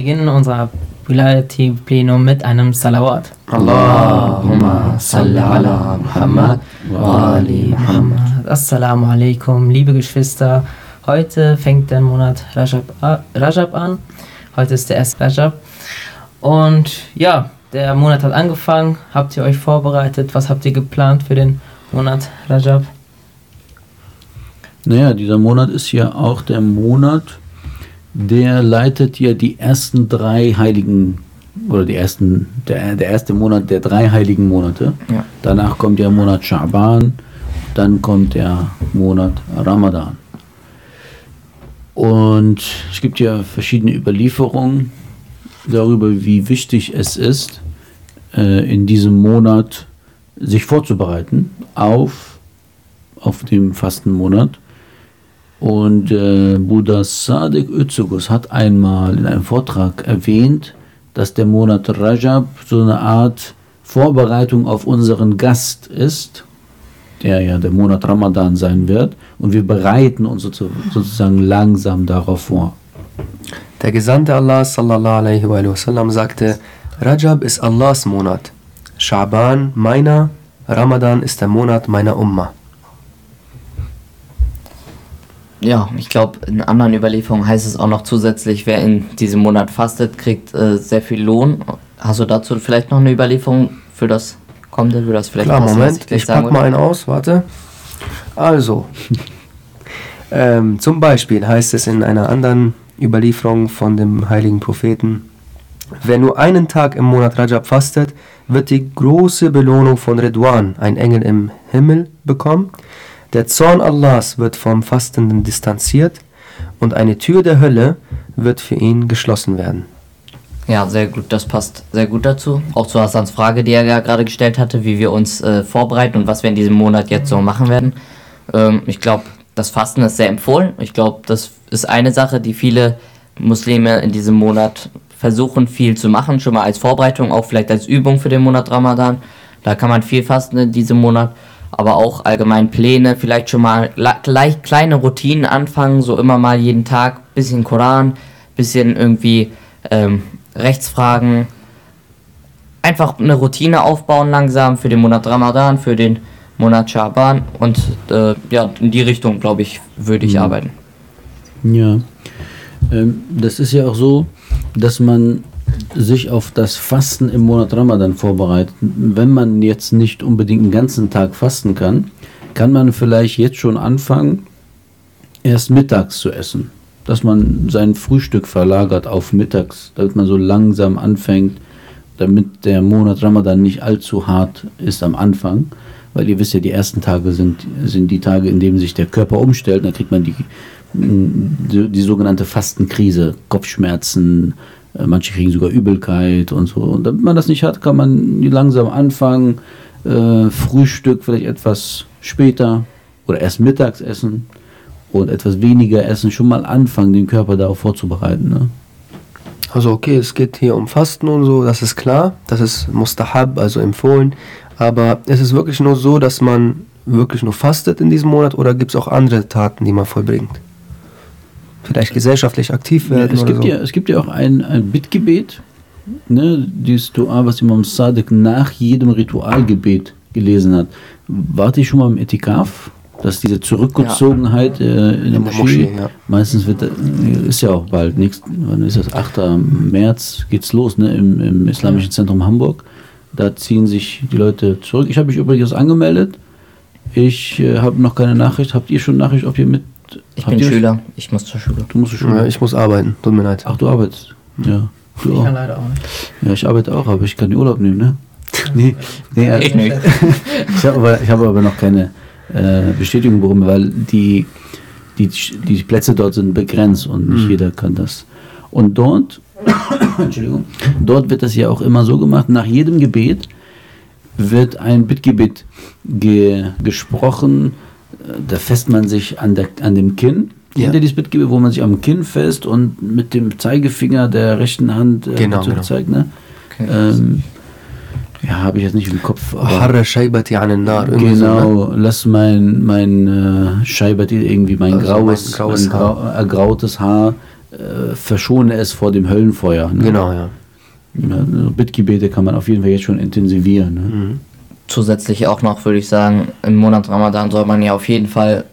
Wir beginnen unser Wilayati-Plenum mit einem Salawat. Allahumma salli ala Muhammad wa ali Muhammad. Assalamu alaikum, liebe Geschwister. Heute fängt der Monat Rajab, Rajab an. Heute ist der erste Rajab. Und ja, der Monat hat angefangen. Habt ihr euch vorbereitet? Was habt ihr geplant für den Monat Rajab? Naja, dieser Monat ist ja auch der Monat, der leitet ja die ersten drei heiligen oder die ersten, der, der erste Monat der drei heiligen Monate. Ja. Danach kommt der Monat Schaban, dann kommt der Monat Ramadan. Und es gibt ja verschiedene Überlieferungen darüber, wie wichtig es ist, äh, in diesem Monat sich vorzubereiten auf, auf den Fastenmonat. Und äh, Buddha Sadek Özugus hat einmal in einem Vortrag erwähnt, dass der Monat Rajab so eine Art Vorbereitung auf unseren Gast ist, der ja der Monat Ramadan sein wird. Und wir bereiten uns sozusagen langsam darauf vor. Der Gesandte Allah sallallahu alaihi wasallam sagte, Rajab ist Allahs Monat, Schaban meiner, Ramadan ist der Monat meiner Ummah. Ja, ich glaube, in anderen Überlieferungen heißt es auch noch zusätzlich, wer in diesem Monat fastet, kriegt äh, sehr viel Lohn. Hast du dazu vielleicht noch eine Überlieferung für das kommende? Für das vielleicht Klar, passen, Moment, ich, ich pack mal einen aus, warte. Also, ähm, zum Beispiel heißt es in einer anderen Überlieferung von dem heiligen Propheten, wer nur einen Tag im Monat Rajab fastet, wird die große Belohnung von Redwan, ein Engel im Himmel, bekommen. Der Zorn Allahs wird vom Fastenden distanziert und eine Tür der Hölle wird für ihn geschlossen werden. Ja, sehr gut, das passt sehr gut dazu. Auch zu Hassans Frage, die er ja gerade gestellt hatte, wie wir uns äh, vorbereiten und was wir in diesem Monat jetzt so machen werden. Ähm, ich glaube, das Fasten ist sehr empfohlen. Ich glaube, das ist eine Sache, die viele Muslime in diesem Monat versuchen, viel zu machen, schon mal als Vorbereitung, auch vielleicht als Übung für den Monat Ramadan. Da kann man viel fasten in diesem Monat aber auch allgemein Pläne, vielleicht schon mal gleich kleine Routinen anfangen, so immer mal jeden Tag, bisschen Koran, bisschen irgendwie ähm, Rechtsfragen. Einfach eine Routine aufbauen langsam für den Monat Ramadan, für den Monat Schaban und äh, ja, in die Richtung, glaube ich, würde ich mhm. arbeiten. Ja, ähm, das ist ja auch so, dass man sich auf das Fasten im Monat Ramadan vorbereitet. Wenn man jetzt nicht unbedingt den ganzen Tag fasten kann, kann man vielleicht jetzt schon anfangen, erst mittags zu essen. Dass man sein Frühstück verlagert auf mittags, damit man so langsam anfängt, damit der Monat Ramadan nicht allzu hart ist am Anfang. Weil ihr wisst ja, die ersten Tage sind, sind die Tage, in denen sich der Körper umstellt. Da kriegt man die, die, die sogenannte Fastenkrise, Kopfschmerzen, manche kriegen sogar Übelkeit und so. Und damit man das nicht hat, kann man langsam anfangen. Äh, Frühstück vielleicht etwas später oder erst mittags essen und etwas weniger essen. Schon mal anfangen, den Körper darauf vorzubereiten. Ne? Also okay, es geht hier um Fasten und so, das ist klar. Das ist mustahab, also empfohlen. Aber es ist wirklich nur so, dass man wirklich nur fastet in diesem Monat oder gibt es auch andere Taten, die man vollbringt? Vielleicht gesellschaftlich aktiv werden. Ja, es, gibt so. ja, es gibt ja auch ein, ein Bittgebet, ne, dieses Dua, was Imam Sadiq nach jedem Ritualgebet gelesen hat. Warte ich schon mal im Etikaf? Dass diese Zurückgezogenheit ja. äh, in, in, der Moschee, Moschee ja. meistens wird, äh, ist ja auch bald, nächst, wann ist das? 8. März geht's los, ne, im, im Islamischen Zentrum Hamburg. Da ziehen sich die Leute zurück. Ich habe mich übrigens angemeldet. Ich äh, habe noch keine Nachricht. Habt ihr schon Nachricht, ob ihr mit ich bin Schüler, ich muss zur Schule. Du musst zur Schule? Ja, ich muss arbeiten, tut mir leid. Ach, du arbeitest? Ja. Du ich auch. kann leider auch nicht. Ja, ich arbeite auch, aber ich kann Urlaub nehmen, ne? nee, nee, also, ich nicht. ich habe aber, hab aber noch keine äh, Bestätigung bekommen, weil die, die, die Plätze dort sind begrenzt und nicht mhm. jeder kann das. Und dort, Entschuldigung, dort wird das ja auch immer so gemacht, nach jedem Gebet wird ein Bittgebet ge, gesprochen, da fässt man sich an, der, an dem Kinn ja. hinter dieses Bittgebet, wo man sich am Kinn fest und mit dem Zeigefinger der rechten Hand äh, genau, genau. zeigt. Ne? Okay. Ähm, ja, habe ich jetzt nicht im Kopf. Harre Scheibati an Nar. Genau, so, ne? lass mein, mein äh, Scheibati irgendwie, mein also graues, mein graues mein grau, Haar. ergrautes Haar äh, verschone es vor dem Höllenfeuer. Ne? Genau, ja. ja also Bittgebete kann man auf jeden Fall jetzt schon intensivieren. Ne? Mhm. Zusätzlich auch noch, würde ich sagen, im Monat Ramadan soll man ja auf jeden Fall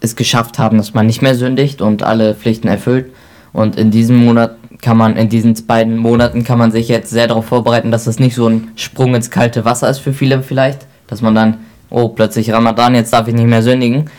es geschafft haben, dass man nicht mehr sündigt und alle Pflichten erfüllt. Und in diesem Monat kann man, in diesen beiden Monaten kann man sich jetzt sehr darauf vorbereiten, dass es nicht so ein Sprung ins kalte Wasser ist für viele vielleicht, dass man dann, oh, plötzlich Ramadan, jetzt darf ich nicht mehr sündigen,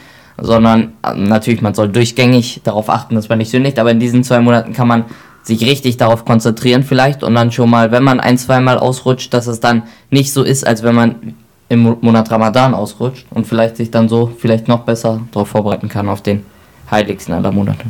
sondern äh, natürlich, man soll durchgängig darauf achten, dass man nicht sündigt, aber in diesen zwei Monaten kann man sich richtig darauf konzentrieren vielleicht und dann schon mal, wenn man ein, zweimal ausrutscht, dass es dann nicht so ist, als wenn man im Monat Ramadan ausrutscht und vielleicht sich dann so vielleicht noch besser darauf vorbereiten kann auf den heiligsten aller Monate.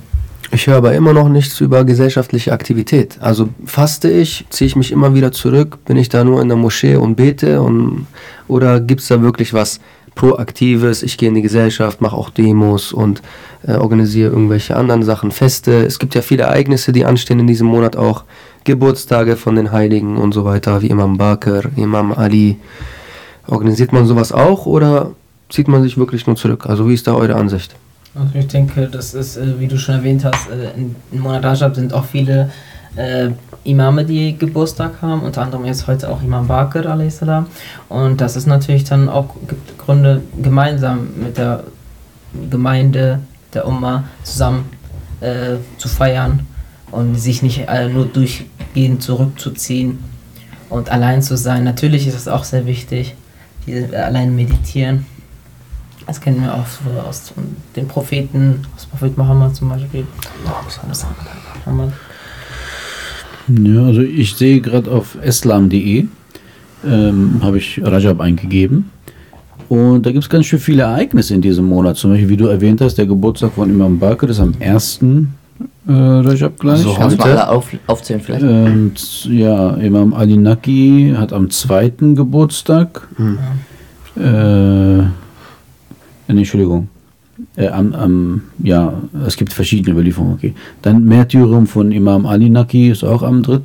Ich höre aber immer noch nichts über gesellschaftliche Aktivität. Also faste ich, ziehe ich mich immer wieder zurück, bin ich da nur in der Moschee und bete und, oder gibt es da wirklich was Proaktives? Ich gehe in die Gesellschaft, mache auch Demos und äh, organisiere irgendwelche anderen Sachen, Feste. Es gibt ja viele Ereignisse, die anstehen in diesem Monat auch. Geburtstage von den Heiligen und so weiter, wie Imam Bakr, Imam Ali. Organisiert man sowas auch oder zieht man sich wirklich nur zurück? Also wie ist da eure Ansicht? Also ich denke, das ist, äh, wie du schon erwähnt hast, äh, in Monat Rajab sind auch viele äh, Imame, die Geburtstag haben, unter anderem jetzt heute auch Imam Bakr a.s. Und das ist natürlich dann auch gibt Gründe, gemeinsam mit der Gemeinde, der Umma zusammen äh, zu feiern und sich nicht äh, nur durchgehend zurückzuziehen und allein zu sein. Natürlich ist es auch sehr wichtig, diese, allein meditieren das kennen wir auch so aus den Propheten, aus Prophet Muhammad zum Beispiel. Ja, also ich sehe gerade auf eslam.de ähm, habe ich Rajab eingegeben. Und da gibt es ganz schön viele Ereignisse in diesem Monat. Zum Beispiel, wie du erwähnt hast, der Geburtstag von Imam Bakr ist am 1. Äh, Rajab gleich. Also Kannst du mal alle auf, aufzählen vielleicht? Und, ja, Imam Ali Naki hat am 2. Geburtstag. Mhm. Äh, äh, Entschuldigung. Äh, am, am, ja, es gibt verschiedene Überlieferungen, okay. Dann Märtyrium von Imam Ali Naki ist auch am 3.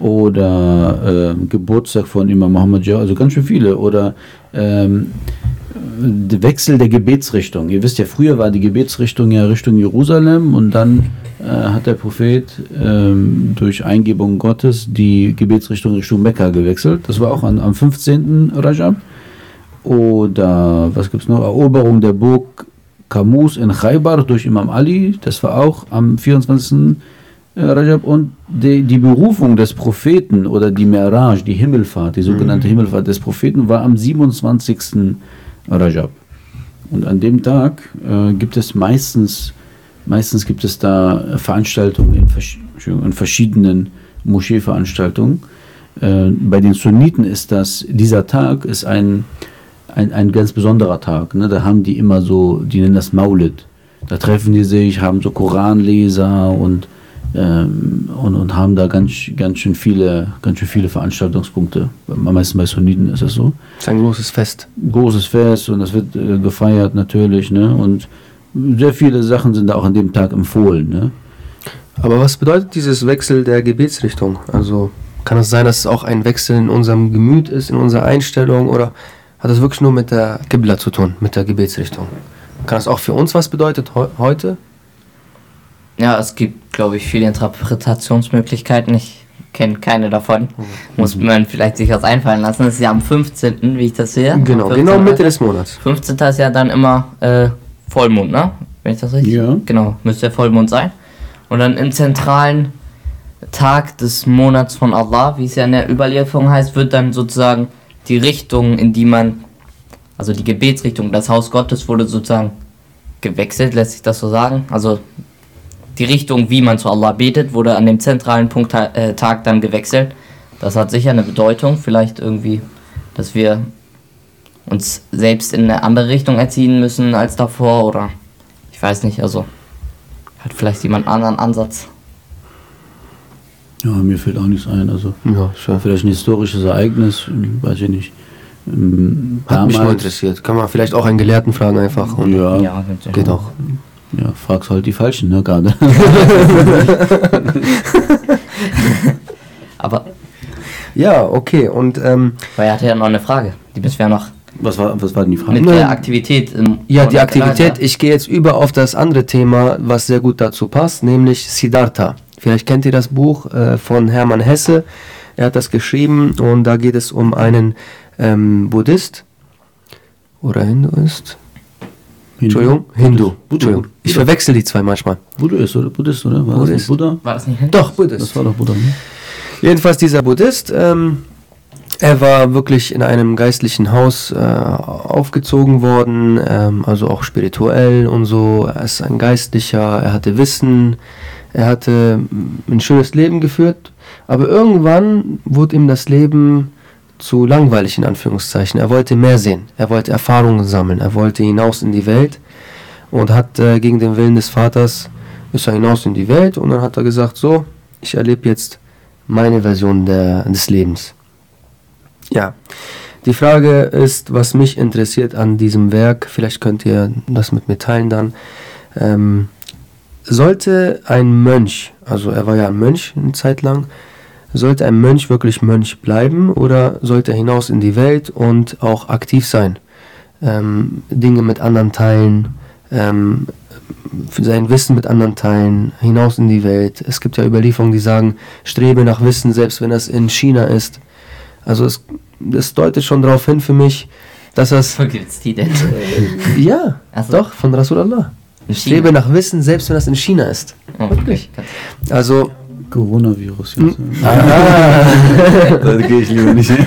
Oder äh, Geburtstag von Imam Muhammad Jah, also ganz schön viele. Oder ähm, der Wechsel der Gebetsrichtung. Ihr wisst ja, früher war die Gebetsrichtung ja Richtung Jerusalem und dann äh, hat der Prophet ähm, durch Eingebung Gottes die Gebetsrichtung Richtung Mekka gewechselt. Das war auch an, am 15. Rajab. Oder was gibt es noch? Eroberung der Burg Kamus in Khaybar durch Imam Ali, das war auch am 24. Äh, Rajab. Und die, die Berufung des Propheten oder die Miraj, die Himmelfahrt, die sogenannte mhm. Himmelfahrt des Propheten, war am 27. Rajab. Und an dem Tag äh, gibt es meistens, meistens gibt es da Veranstaltungen in, in verschiedenen Moscheeveranstaltungen. Äh, bei den Sunniten ist das, dieser Tag ist ein ein, ein ganz besonderer Tag. Ne? Da haben die immer so, die nennen das Maulid. Da treffen die sich, haben so Koranleser und, ähm, und, und haben da ganz, ganz, schön viele, ganz schön viele Veranstaltungspunkte. Am meisten bei Sunniten ist das so. Das ist ein großes Fest. Großes Fest und das wird äh, gefeiert natürlich. Ne? Und sehr viele Sachen sind da auch an dem Tag empfohlen. Ne? Aber was bedeutet dieses Wechsel der Gebetsrichtung? Also kann es sein, dass es auch ein Wechsel in unserem Gemüt ist, in unserer Einstellung oder hat das wirklich nur mit der Qibla zu tun, mit der Gebetsrichtung. Kann das auch für uns was bedeutet he heute? Ja, es gibt, glaube ich, viele Interpretationsmöglichkeiten. Ich kenne keine davon. Mhm. Muss man vielleicht sich was einfallen lassen. Das ist ja am 15., wie ich das sehe. Genau, genau Mitte des Monats. 15. ist ja dann immer äh, Vollmond, ne? Wenn ich das richtig Ja. Genau, müsste der Vollmond sein. Und dann im zentralen Tag des Monats von Allah, wie es ja in der Überlieferung heißt, wird dann sozusagen die Richtung, in die man, also die Gebetsrichtung, das Haus Gottes wurde sozusagen gewechselt, lässt sich das so sagen. Also die Richtung, wie man zu Allah betet, wurde an dem zentralen Punkt, äh, Tag dann gewechselt. Das hat sicher eine Bedeutung, vielleicht irgendwie, dass wir uns selbst in eine andere Richtung erziehen müssen als davor oder ich weiß nicht, also hat vielleicht jemand anderen Ansatz. Ja, mir fällt auch nichts ein. Also ja, vielleicht ein historisches Ereignis, weiß ich nicht. Ähm, Hat mich mal interessiert. Kann man vielleicht auch einen Gelehrten fragen einfach. Und ja, ja geht auch. Ja, fragst halt die Falschen, ne, gerade. Aber. Ja, okay. Und. Ähm, Weil er hatte ja noch eine Frage. Die ja noch Was war, was war denn die Frage? Mit der Aktivität. Im ja, die Aktivität. Ich gehe jetzt über auf das andere Thema, was sehr gut dazu passt, nämlich Siddhartha. Vielleicht kennt ihr das Buch äh, von Hermann Hesse. Er hat das geschrieben und da geht es um einen ähm, Buddhist oder Hinduist. Hindu. Entschuldigung, Hindu. Entschuldigung. Ich verwechsel die zwei manchmal. Buddhist oder Buddhist, oder? War Buddhist? das nicht Buddha? War das nicht Hindu? Doch, Buddhist. Das war doch Buddha. Ne? Jedenfalls dieser Buddhist, ähm, er war wirklich in einem geistlichen Haus äh, aufgezogen worden, ähm, also auch spirituell und so. Er ist ein Geistlicher, er hatte Wissen, er hatte ein schönes Leben geführt, aber irgendwann wurde ihm das Leben zu langweilig in Anführungszeichen. Er wollte mehr sehen, er wollte Erfahrungen sammeln, er wollte hinaus in die Welt und hat äh, gegen den Willen des Vaters ist er hinaus in die Welt und dann hat er gesagt, so, ich erlebe jetzt meine Version der, des Lebens. Ja, die Frage ist, was mich interessiert an diesem Werk, vielleicht könnt ihr das mit mir teilen dann. Ähm, sollte ein Mönch, also er war ja ein Mönch eine Zeit lang, sollte ein Mönch wirklich Mönch bleiben oder sollte er hinaus in die Welt und auch aktiv sein? Ähm, Dinge mit anderen teilen, ähm, sein Wissen mit anderen teilen, hinaus in die Welt. Es gibt ja Überlieferungen, die sagen, strebe nach Wissen, selbst wenn das in China ist. Also es, das deutet schon darauf hin für mich, dass das... Wo gibt's die denn? Ja, so. doch, von Rasulallah. Strebe nach Wissen, selbst wenn das in China ist. Oh, Wirklich. Also Coronavirus jetzt. Hm. Ah. da gehe ich lieber nicht hin.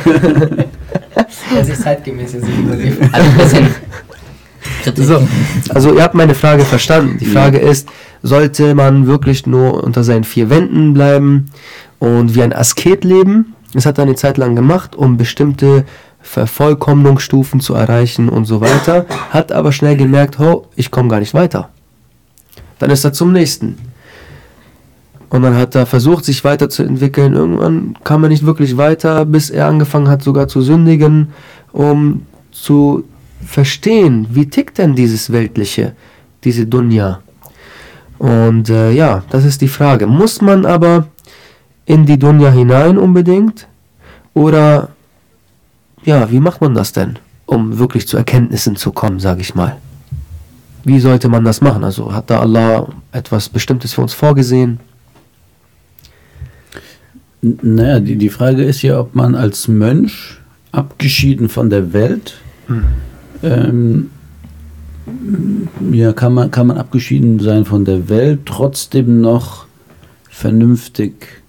Das ist zeitgemäß jetzt also, so, also ihr habt meine Frage verstanden. Die Frage ja. ist, sollte man wirklich nur unter seinen vier Wänden bleiben und wie ein Asket leben? Das hat er eine Zeit lang gemacht, um bestimmte Vervollkommnungsstufen zu erreichen und so weiter, hat aber schnell gemerkt, oh, ich komme gar nicht weiter. Dann ist er zum nächsten. Und dann hat er versucht, sich weiterzuentwickeln. Irgendwann kam er nicht wirklich weiter, bis er angefangen hat, sogar zu sündigen, um zu verstehen, wie tickt denn dieses Weltliche, diese Dunja. Und äh, ja, das ist die Frage. Muss man aber in die Dunja hinein unbedingt? Oder ja, wie macht man das denn, um wirklich zu Erkenntnissen zu kommen, sage ich mal? Wie sollte man das machen? Also hat da Allah etwas Bestimmtes für uns vorgesehen? Naja, die, die Frage ist ja, ob man als Mönch, abgeschieden von der Welt, hm. ähm, ja, kann man, kann man abgeschieden sein von der Welt, trotzdem noch vernünftig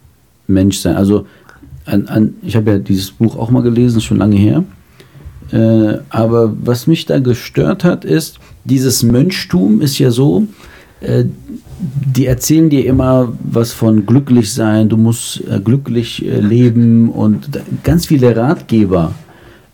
Mensch sein. Also, an, an, ich habe ja dieses Buch auch mal gelesen, schon lange her. Äh, aber was mich da gestört hat, ist, dieses Mönchtum ist ja so, äh, die erzählen dir immer was von glücklich sein, du musst äh, glücklich äh, leben und ganz viele Ratgeber.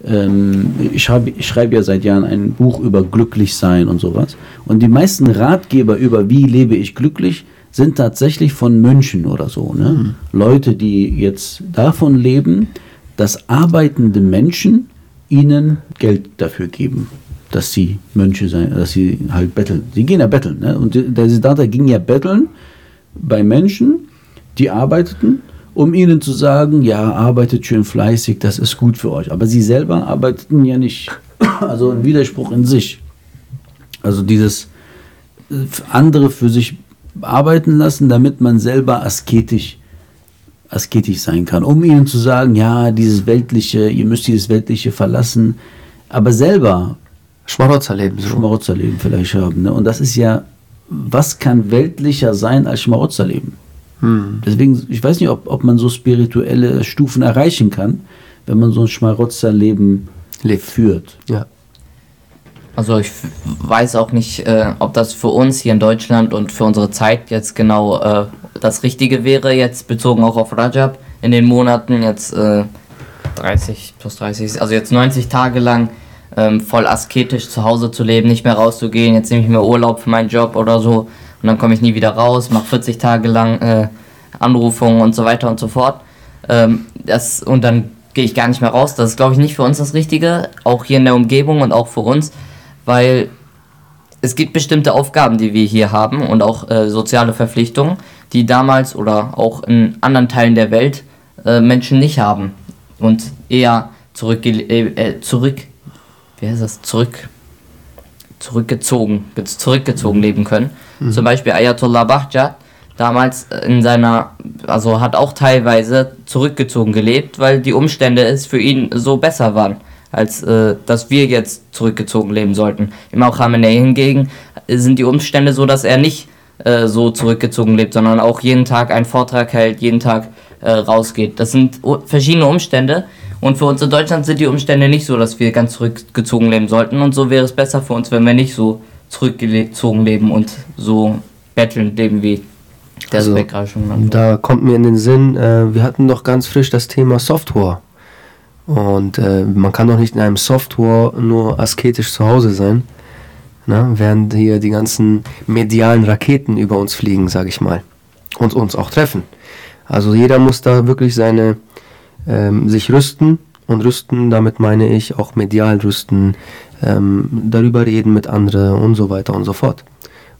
Ähm, ich, schreibe, ich schreibe ja seit Jahren ein Buch über glücklich sein und sowas. Und die meisten Ratgeber über wie lebe ich glücklich sind tatsächlich von Mönchen oder so. Ne? Mhm. Leute, die jetzt davon leben, dass arbeitende Menschen ihnen Geld dafür geben dass sie Mönche sein, dass sie halt betteln. Sie gehen ja betteln. Ne? Und der Siddhartha ging ja betteln bei Menschen, die arbeiteten, um ihnen zu sagen, ja, arbeitet schön fleißig, das ist gut für euch. Aber sie selber arbeiteten ja nicht. Also ein Widerspruch in sich. Also dieses äh, andere für sich arbeiten lassen, damit man selber asketisch asketisch sein kann, um ihnen zu sagen, ja, dieses Weltliche, ihr müsst dieses Weltliche verlassen, aber selber Schmarotzerleben. So. Schmarotzerleben vielleicht haben. Ne? Und das ist ja, was kann weltlicher sein als Schmarotzerleben? Hm. Deswegen, ich weiß nicht, ob, ob man so spirituelle Stufen erreichen kann, wenn man so ein Schmarotzerleben Lebt. führt. Ja. Also ich weiß auch nicht, äh, ob das für uns hier in Deutschland und für unsere Zeit jetzt genau äh, das Richtige wäre, jetzt bezogen auch auf Rajab, in den Monaten jetzt äh, 30 plus 30, also jetzt 90 Tage lang ähm, voll asketisch zu Hause zu leben, nicht mehr rauszugehen. Jetzt nehme ich mir Urlaub für meinen Job oder so und dann komme ich nie wieder raus, mache 40 Tage lang äh, Anrufungen und so weiter und so fort. Ähm, das, und dann gehe ich gar nicht mehr raus. Das ist, glaube ich, nicht für uns das Richtige, auch hier in der Umgebung und auch für uns, weil es gibt bestimmte Aufgaben, die wir hier haben und auch äh, soziale Verpflichtungen, die damals oder auch in anderen Teilen der Welt äh, Menschen nicht haben und eher zurück, äh, zurück wie heißt das, zurück, zurückgezogen, zurückgezogen leben können. Mhm. Zum Beispiel Ayatollah Bahjat, damals in seiner, also hat auch teilweise zurückgezogen gelebt, weil die Umstände es für ihn so besser waren, als äh, dass wir jetzt zurückgezogen leben sollten. Imam Khamenei hingegen sind die Umstände so, dass er nicht äh, so zurückgezogen lebt, sondern auch jeden Tag einen Vortrag hält, jeden Tag äh, rausgeht. Das sind verschiedene Umstände. Und für uns in Deutschland sind die Umstände nicht so, dass wir ganz zurückgezogen leben sollten. Und so wäre es besser für uns, wenn wir nicht so zurückgezogen leben und so bettelnd leben wie der also, Da kommt mir in den Sinn, äh, wir hatten doch ganz frisch das Thema Software. Und äh, man kann doch nicht in einem Software nur asketisch zu Hause sein, ne? während hier die ganzen medialen Raketen über uns fliegen, sage ich mal, und uns auch treffen. Also jeder muss da wirklich seine ähm, sich rüsten und rüsten, damit meine ich auch medial rüsten, ähm, darüber reden mit anderen und so weiter und so fort.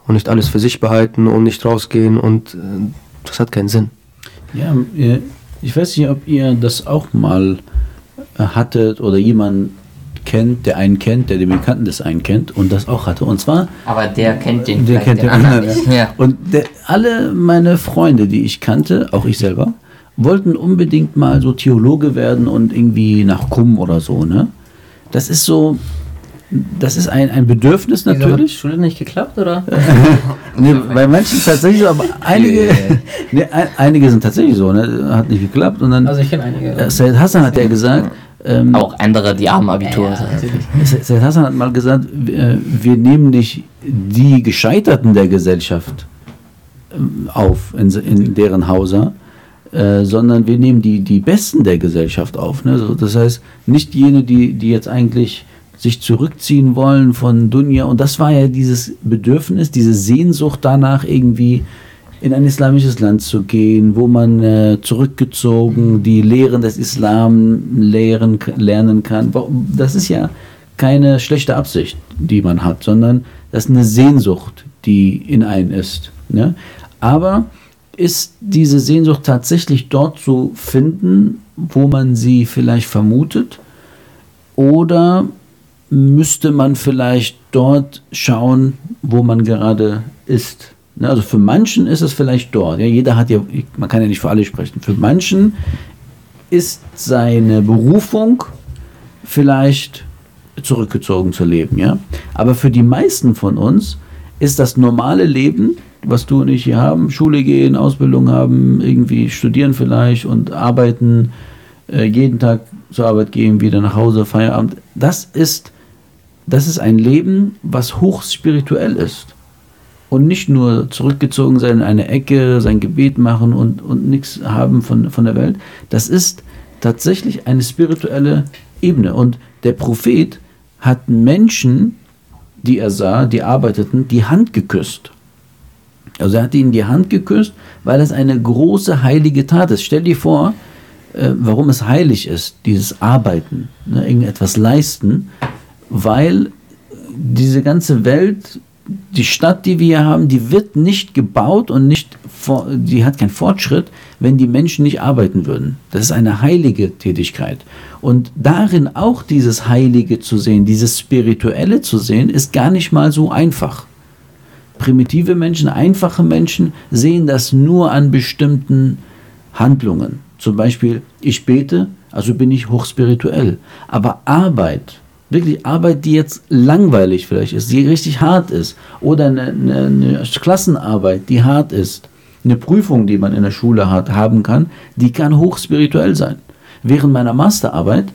Und nicht alles für sich behalten und nicht rausgehen und äh, das hat keinen Sinn. Ja, ich weiß nicht, ob ihr das auch mal hattet oder jemanden kennt, der einen kennt, der den Bekannten des einen kennt und das auch hatte. Und zwar. Aber der kennt den. Der kennt den anderen. Ja. ja. Und der, alle meine Freunde, die ich kannte, auch ich selber, wollten unbedingt mal so Theologe werden und irgendwie nach Kumm oder so. Ne? Das ist so. Das ist ein, ein Bedürfnis natürlich. Hat Schule nicht geklappt, oder? nee, bei manchen tatsächlich so, aber einige, nee, einige sind tatsächlich so, ne? Hat nicht geklappt. Und dann, also ich kenne einige. Äh, Said Hassan hat ja gesagt, ähm, auch andere, die haben Abitur. Ja, Seth Hassan hat mal gesagt, wir, wir nehmen nicht die Gescheiterten der Gesellschaft ähm, auf in, in deren Hauser, äh, sondern wir nehmen die, die Besten der Gesellschaft auf. Ne? So, das heißt, nicht jene, die, die jetzt eigentlich sich zurückziehen wollen von Dunja. Und das war ja dieses Bedürfnis, diese Sehnsucht danach irgendwie in ein islamisches Land zu gehen, wo man äh, zurückgezogen die Lehren des Islam lehren, lernen kann. Das ist ja keine schlechte Absicht, die man hat, sondern das ist eine Sehnsucht, die in einem ist. Ne? Aber ist diese Sehnsucht tatsächlich dort zu finden, wo man sie vielleicht vermutet? Oder müsste man vielleicht dort schauen, wo man gerade ist? Ne, also für manchen ist es vielleicht dort. Ja, jeder hat ja, man kann ja nicht für alle sprechen. Für manchen ist seine Berufung vielleicht zurückgezogen zu leben, ja. Aber für die meisten von uns ist das normale Leben, was du und ich hier haben, Schule gehen, Ausbildung haben, irgendwie studieren vielleicht und arbeiten, äh, jeden Tag zur Arbeit gehen, wieder nach Hause, Feierabend. Das ist, das ist ein Leben, was hochspirituell ist und nicht nur zurückgezogen sein in eine Ecke, sein Gebet machen und, und nichts haben von, von der Welt. Das ist tatsächlich eine spirituelle Ebene. Und der Prophet hat Menschen, die er sah, die arbeiteten, die Hand geküsst. Also er hat ihnen die Hand geküsst, weil es eine große heilige Tat ist. Stell dir vor, äh, warum es heilig ist, dieses Arbeiten, ne, irgendetwas leisten, weil diese ganze Welt die Stadt, die wir hier haben, die wird nicht gebaut und nicht, die hat keinen Fortschritt, wenn die Menschen nicht arbeiten würden. Das ist eine heilige Tätigkeit. Und darin auch dieses Heilige zu sehen, dieses Spirituelle zu sehen, ist gar nicht mal so einfach. Primitive Menschen, einfache Menschen sehen das nur an bestimmten Handlungen. Zum Beispiel, ich bete, also bin ich hochspirituell. Aber Arbeit, wirklich Arbeit, die jetzt langweilig vielleicht ist, die richtig hart ist, oder eine, eine, eine, Klassenarbeit, die hart ist, eine Prüfung, die man in der Schule hat, haben kann, die kann hochspirituell sein. Während meiner Masterarbeit,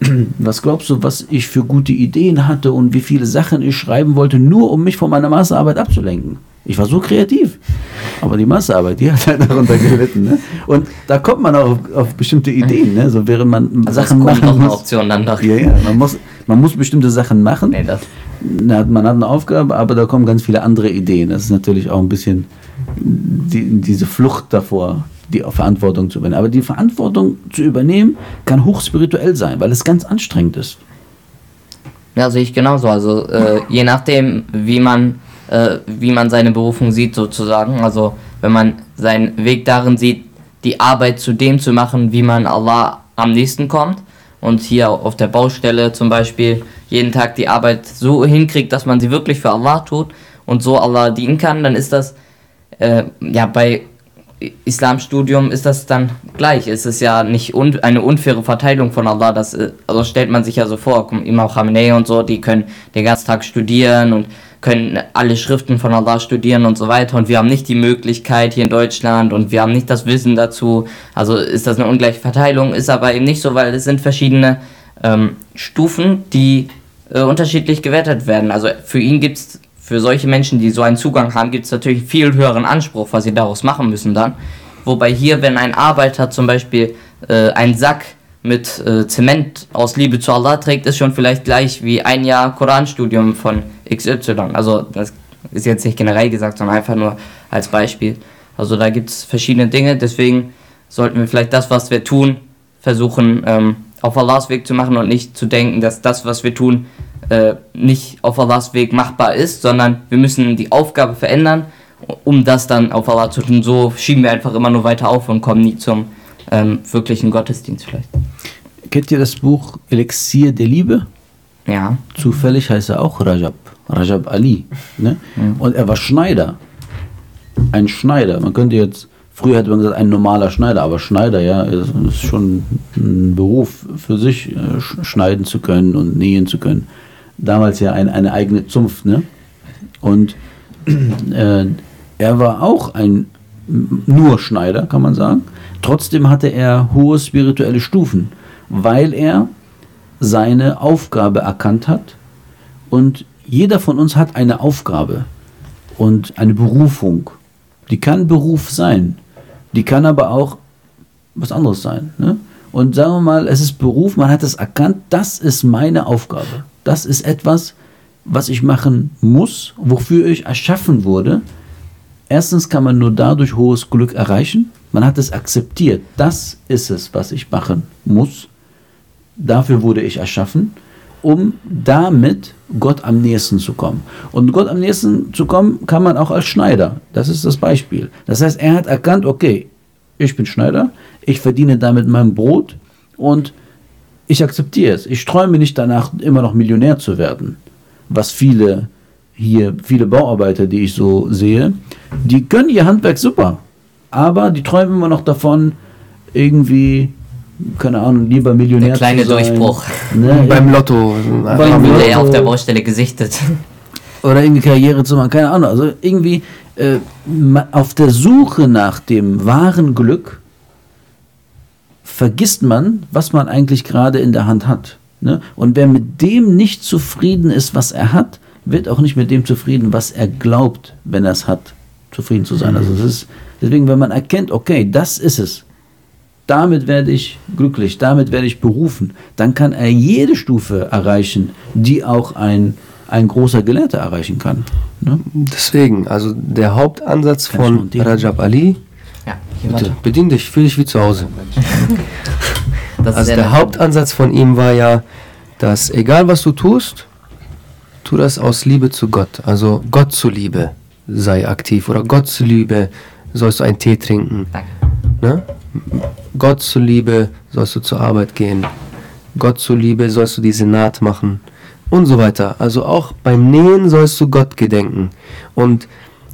was glaubst du, was ich für gute Ideen hatte und wie viele Sachen ich schreiben wollte, nur um mich von meiner Masterarbeit abzulenken? Ich war so kreativ. Aber die Massearbeit, die hat halt darunter gelitten. Ne? Und da kommt man auch auf, auf bestimmte Ideen, ne? so während man also Sachen machen muss. Eine Option dann doch. Ja, ja, man muss, man muss bestimmte Sachen machen. Nee, das. Man hat eine Aufgabe, aber da kommen ganz viele andere Ideen. Das ist natürlich auch ein bisschen die, diese Flucht davor, die Verantwortung zu übernehmen. Aber die Verantwortung zu übernehmen kann hochspirituell sein, weil es ganz anstrengend ist. Ja, sehe ich genauso. Also äh, je nachdem, wie man äh, wie man seine Berufung sieht sozusagen. Also wenn man seinen Weg darin sieht, die Arbeit zu dem zu machen, wie man Allah am nächsten kommt und hier auf der Baustelle zum Beispiel jeden Tag die Arbeit so hinkriegt, dass man sie wirklich für Allah tut und so Allah dienen kann, dann ist das äh, ja bei Islamstudium ist das dann gleich. Es ist ja nicht un eine unfaire Verteilung von Allah. Das also stellt man sich ja so vor. Imam Khamenei und so, die können den ganzen Tag studieren und können alle Schriften von Allah studieren und so weiter. Und wir haben nicht die Möglichkeit hier in Deutschland und wir haben nicht das Wissen dazu. Also ist das eine ungleiche Verteilung, ist aber eben nicht so, weil es sind verschiedene ähm, Stufen, die äh, unterschiedlich gewertet werden. Also für ihn gibt es für solche Menschen, die so einen Zugang haben, gibt es natürlich viel höheren Anspruch, was sie daraus machen müssen dann. Wobei hier, wenn ein Arbeiter zum Beispiel äh, einen Sack mit äh, Zement aus Liebe zu Allah trägt, ist schon vielleicht gleich wie ein Jahr Koranstudium von XY. Also das ist jetzt nicht generell gesagt, sondern einfach nur als Beispiel. Also da gibt es verschiedene Dinge, deswegen sollten wir vielleicht das, was wir tun, versuchen ähm, auf Allahs Weg zu machen und nicht zu denken, dass das, was wir tun, äh, nicht auf Allahs Weg machbar ist, sondern wir müssen die Aufgabe verändern, um das dann auf Allah zu tun. So schieben wir einfach immer nur weiter auf und kommen nie zum ähm, wirklichen Gottesdienst vielleicht. Kennt ihr das Buch Elixier der Liebe? Ja. Zufällig heißt er auch Rajab. Rajab Ali. Ne? Ja. Und er war Schneider. Ein Schneider. Man könnte jetzt, früher hätte man gesagt, ein normaler Schneider, aber Schneider, ja, ist, ist schon ein Beruf für sich, äh, schneiden zu können und nähen zu können damals ja ein, eine eigene Zunft. Ne? Und äh, er war auch ein nur Schneider, kann man sagen. Trotzdem hatte er hohe spirituelle Stufen, weil er seine Aufgabe erkannt hat. Und jeder von uns hat eine Aufgabe und eine Berufung. Die kann Beruf sein, die kann aber auch was anderes sein. Ne? Und sagen wir mal, es ist Beruf, man hat es erkannt, das ist meine Aufgabe. Das ist etwas, was ich machen muss, wofür ich erschaffen wurde. Erstens kann man nur dadurch hohes Glück erreichen. Man hat es akzeptiert. Das ist es, was ich machen muss. Dafür wurde ich erschaffen, um damit Gott am nächsten zu kommen. Und Gott am nächsten zu kommen, kann man auch als Schneider. Das ist das Beispiel. Das heißt, er hat erkannt, okay, ich bin Schneider, ich verdiene damit mein Brot und ich akzeptiere es. Ich träume nicht danach, immer noch Millionär zu werden. Was viele hier, viele Bauarbeiter, die ich so sehe, die können ihr Handwerk super. Aber die träumen immer noch davon, irgendwie, keine Ahnung, lieber Millionär Der kleine zu sein. Durchbruch. Ne, beim Lotto. Beim Lotto. Er auf der Baustelle gesichtet. Oder irgendwie Karriere zu machen, keine Ahnung. Also irgendwie äh, auf der Suche nach dem wahren Glück vergisst man, was man eigentlich gerade in der Hand hat. Ne? Und wer mit dem nicht zufrieden ist, was er hat, wird auch nicht mit dem zufrieden, was er glaubt, wenn er es hat, zufrieden zu sein. Also es ist deswegen, wenn man erkennt, okay, das ist es, damit werde ich glücklich, damit werde ich berufen, dann kann er jede Stufe erreichen, die auch ein, ein großer Gelehrter erreichen kann. Ne? Deswegen, also der Hauptansatz von Rajab Ali ja, Bitte, bedien dich, fühl dich wie zu Hause. also der Hauptansatz von ihm war ja, dass egal was du tust, tu das aus Liebe zu Gott. Also Gott zuliebe sei aktiv oder Gott zuliebe sollst du einen Tee trinken. Ne? Gott zuliebe sollst du zur Arbeit gehen. Gott zuliebe sollst du diese Naht machen und so weiter. Also auch beim Nähen sollst du Gott gedenken. Und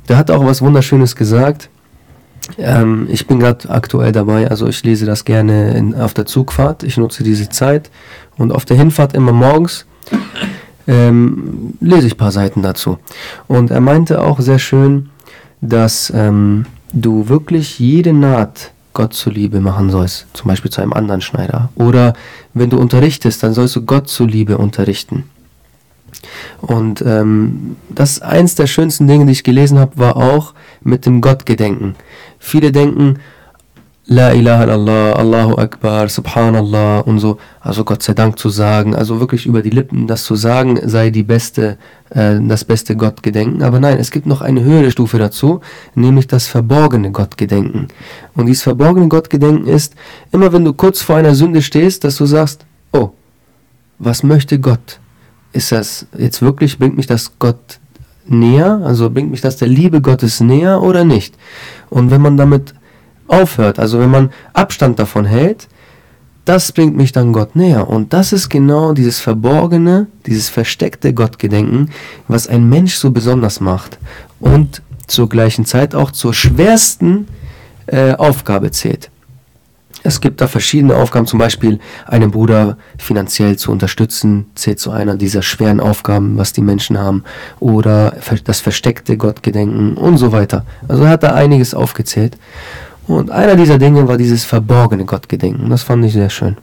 der hat auch was Wunderschönes gesagt. Ähm, ich bin gerade aktuell dabei, also ich lese das gerne in, auf der Zugfahrt. Ich nutze diese Zeit und auf der Hinfahrt immer morgens ähm, lese ich ein paar Seiten dazu. Und er meinte auch sehr schön, dass ähm, du wirklich jede Naht Gott zuliebe machen sollst, zum Beispiel zu einem anderen Schneider. Oder wenn du unterrichtest, dann sollst du Gott zuliebe unterrichten. Und ähm, das eins der schönsten Dinge, die ich gelesen habe, war auch mit dem Gottgedenken. Viele denken, La ilaha illallah, Allahu Akbar, Subhanallah und so, also Gott sei Dank zu sagen, also wirklich über die Lippen das zu sagen, sei die beste, äh, das beste Gottgedenken. Aber nein, es gibt noch eine höhere Stufe dazu, nämlich das verborgene Gottgedenken. Und dieses verborgene Gottgedenken ist, immer wenn du kurz vor einer Sünde stehst, dass du sagst, oh, was möchte Gott? Ist das jetzt wirklich, bringt mich das Gott näher? Also bringt mich das der Liebe Gottes näher oder nicht? Und wenn man damit aufhört, also wenn man Abstand davon hält, das bringt mich dann Gott näher. Und das ist genau dieses verborgene, dieses versteckte Gottgedenken, was ein Mensch so besonders macht und zur gleichen Zeit auch zur schwersten äh, Aufgabe zählt. Es gibt da verschiedene Aufgaben, zum Beispiel einen Bruder finanziell zu unterstützen, zählt zu einer dieser schweren Aufgaben, was die Menschen haben, oder das versteckte Gottgedenken und so weiter. Also er hat da einiges aufgezählt. Und einer dieser Dinge war dieses verborgene Gottgedenken. Das fand ich sehr schön.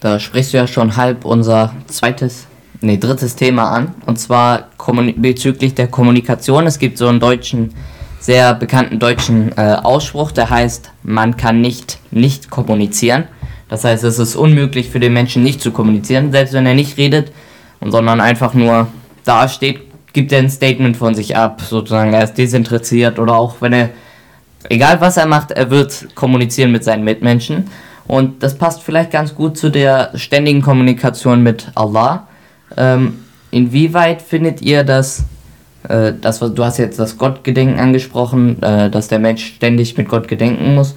Da sprichst du ja schon halb unser zweites, nee, drittes Thema an. Und zwar bezüglich der Kommunikation. Es gibt so einen deutschen, sehr bekannten deutschen äh, Ausspruch, der heißt, man kann nicht nicht kommunizieren. Das heißt, es ist unmöglich für den Menschen nicht zu kommunizieren, selbst wenn er nicht redet, sondern einfach nur dasteht, gibt er ein Statement von sich ab, sozusagen er ist desinteressiert oder auch wenn er egal was er macht, er wird kommunizieren mit seinen Mitmenschen. Und das passt vielleicht ganz gut zu der ständigen Kommunikation mit Allah. Ähm, inwieweit findet ihr das, äh, das, du hast jetzt das Gottgedenken angesprochen, äh, dass der Mensch ständig mit Gott gedenken muss.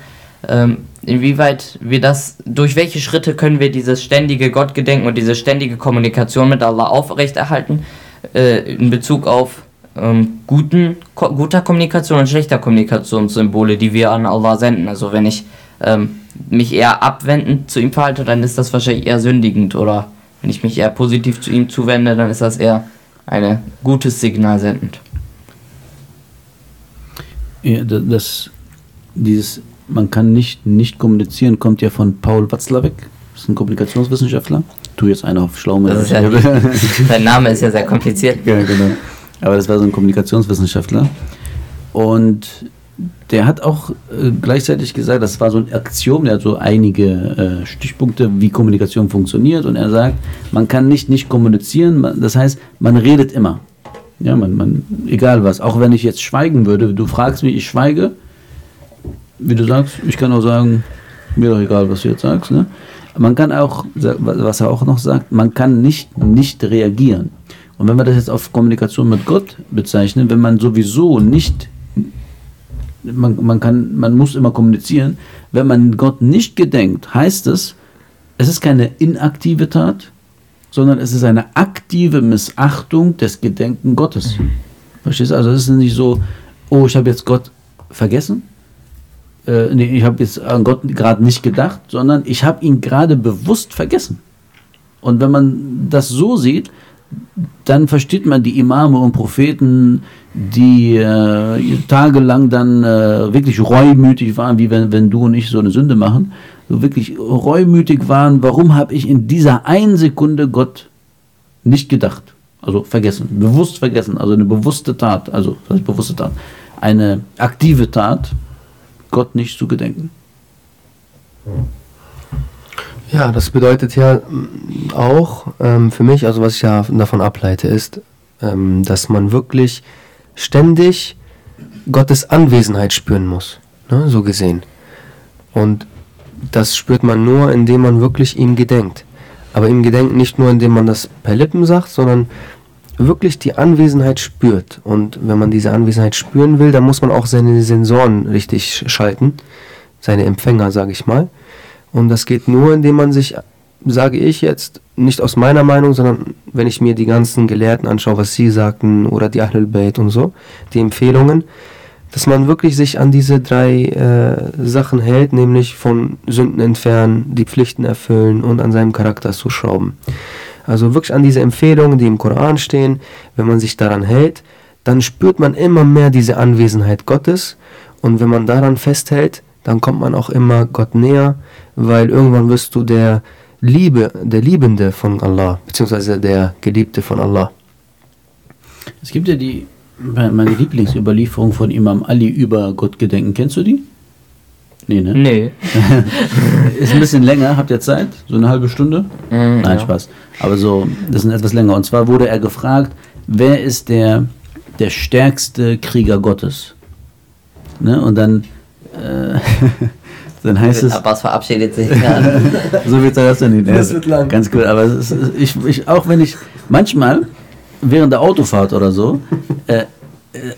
Ähm, inwieweit wir das, durch welche Schritte können wir dieses ständige Gottgedenken und diese ständige Kommunikation mit Allah aufrechterhalten äh, in Bezug auf ähm, guten, ko guter Kommunikation und schlechter Kommunikationssymbole, die wir an Allah senden. Also wenn ich ähm, mich eher abwendend zu ihm verhalte, dann ist das wahrscheinlich eher sündigend. Oder wenn ich mich eher positiv zu ihm zuwende, dann ist das eher ein gutes Signal sendend. Ja, das, dieses, man kann nicht, nicht kommunizieren, kommt ja von Paul Watzlawick, das ist ein Kommunikationswissenschaftler. Du jetzt einer auf schlau mit. Ja, sein Name ist ja sehr kompliziert. Ja, genau. Aber das war so ein Kommunikationswissenschaftler. Und der hat auch äh, gleichzeitig gesagt, das war so ein Axiom, der hat so einige äh, Stichpunkte, wie Kommunikation funktioniert. Und er sagt, man kann nicht nicht kommunizieren, das heißt, man redet immer. Ja, man, man, egal was. Auch wenn ich jetzt schweigen würde, du fragst mich, ich schweige, wie du sagst, ich kann auch sagen, mir doch egal, was du jetzt sagst. Ne? Man kann auch, was er auch noch sagt, man kann nicht nicht reagieren. Und wenn wir das jetzt auf Kommunikation mit Gott bezeichnen, wenn man sowieso nicht, man, man, kann, man muss immer kommunizieren, wenn man Gott nicht gedenkt, heißt es, es ist keine inaktive Tat, sondern es ist eine aktive Missachtung des Gedenken Gottes. Mhm. Verstehst du? Also es ist nicht so, oh, ich habe jetzt Gott vergessen. Äh, nee, ich habe jetzt an Gott gerade nicht gedacht, sondern ich habe ihn gerade bewusst vergessen. Und wenn man das so sieht, dann versteht man die Imame und Propheten, die äh, tagelang dann äh, wirklich reumütig waren, wie wenn, wenn du und ich so eine Sünde machen, so wirklich reumütig waren, warum habe ich in dieser einen Sekunde Gott nicht gedacht? Also vergessen, bewusst vergessen, also eine bewusste Tat, also das heißt bewusste Tat, eine aktive Tat, Gott nicht zu gedenken. Ja, das bedeutet ja mm, auch ähm, für mich, also was ich ja davon ableite, ist, ähm, dass man wirklich ständig Gottes Anwesenheit spüren muss, ne, so gesehen. Und das spürt man nur, indem man wirklich ihm gedenkt. Aber ihm gedenkt nicht nur, indem man das per Lippen sagt, sondern wirklich die Anwesenheit spürt. Und wenn man diese Anwesenheit spüren will, dann muss man auch seine Sensoren richtig schalten, seine Empfänger, sage ich mal. Und das geht nur, indem man sich, sage ich jetzt, nicht aus meiner Meinung, sondern wenn ich mir die ganzen Gelehrten anschaue, was sie sagten, oder die Ahlul Bayt und so, die Empfehlungen, dass man wirklich sich an diese drei äh, Sachen hält, nämlich von Sünden entfernen, die Pflichten erfüllen und an seinem Charakter zu schrauben. Also wirklich an diese Empfehlungen, die im Koran stehen, wenn man sich daran hält, dann spürt man immer mehr diese Anwesenheit Gottes und wenn man daran festhält, dann kommt man auch immer Gott näher weil irgendwann wirst du der Liebe, der Liebende von Allah, beziehungsweise der Geliebte von Allah. Es gibt ja die, meine Lieblingsüberlieferung von Imam Ali über Gottgedenken. Kennst du die? Nee, ne? Nee. ist ein bisschen länger, habt ihr Zeit? So eine halbe Stunde? Mm, Nein, ja. Spaß. Aber so, das ist etwas länger. Und zwar wurde er gefragt, wer ist der, der stärkste Krieger Gottes? Ne? Und dann äh, dann heißt es. Abbas verabschiedet sich. so wird das dann nicht. Das wird lang. Ganz gut, aber ist, ich, ich, auch wenn ich manchmal während der Autofahrt oder so äh, äh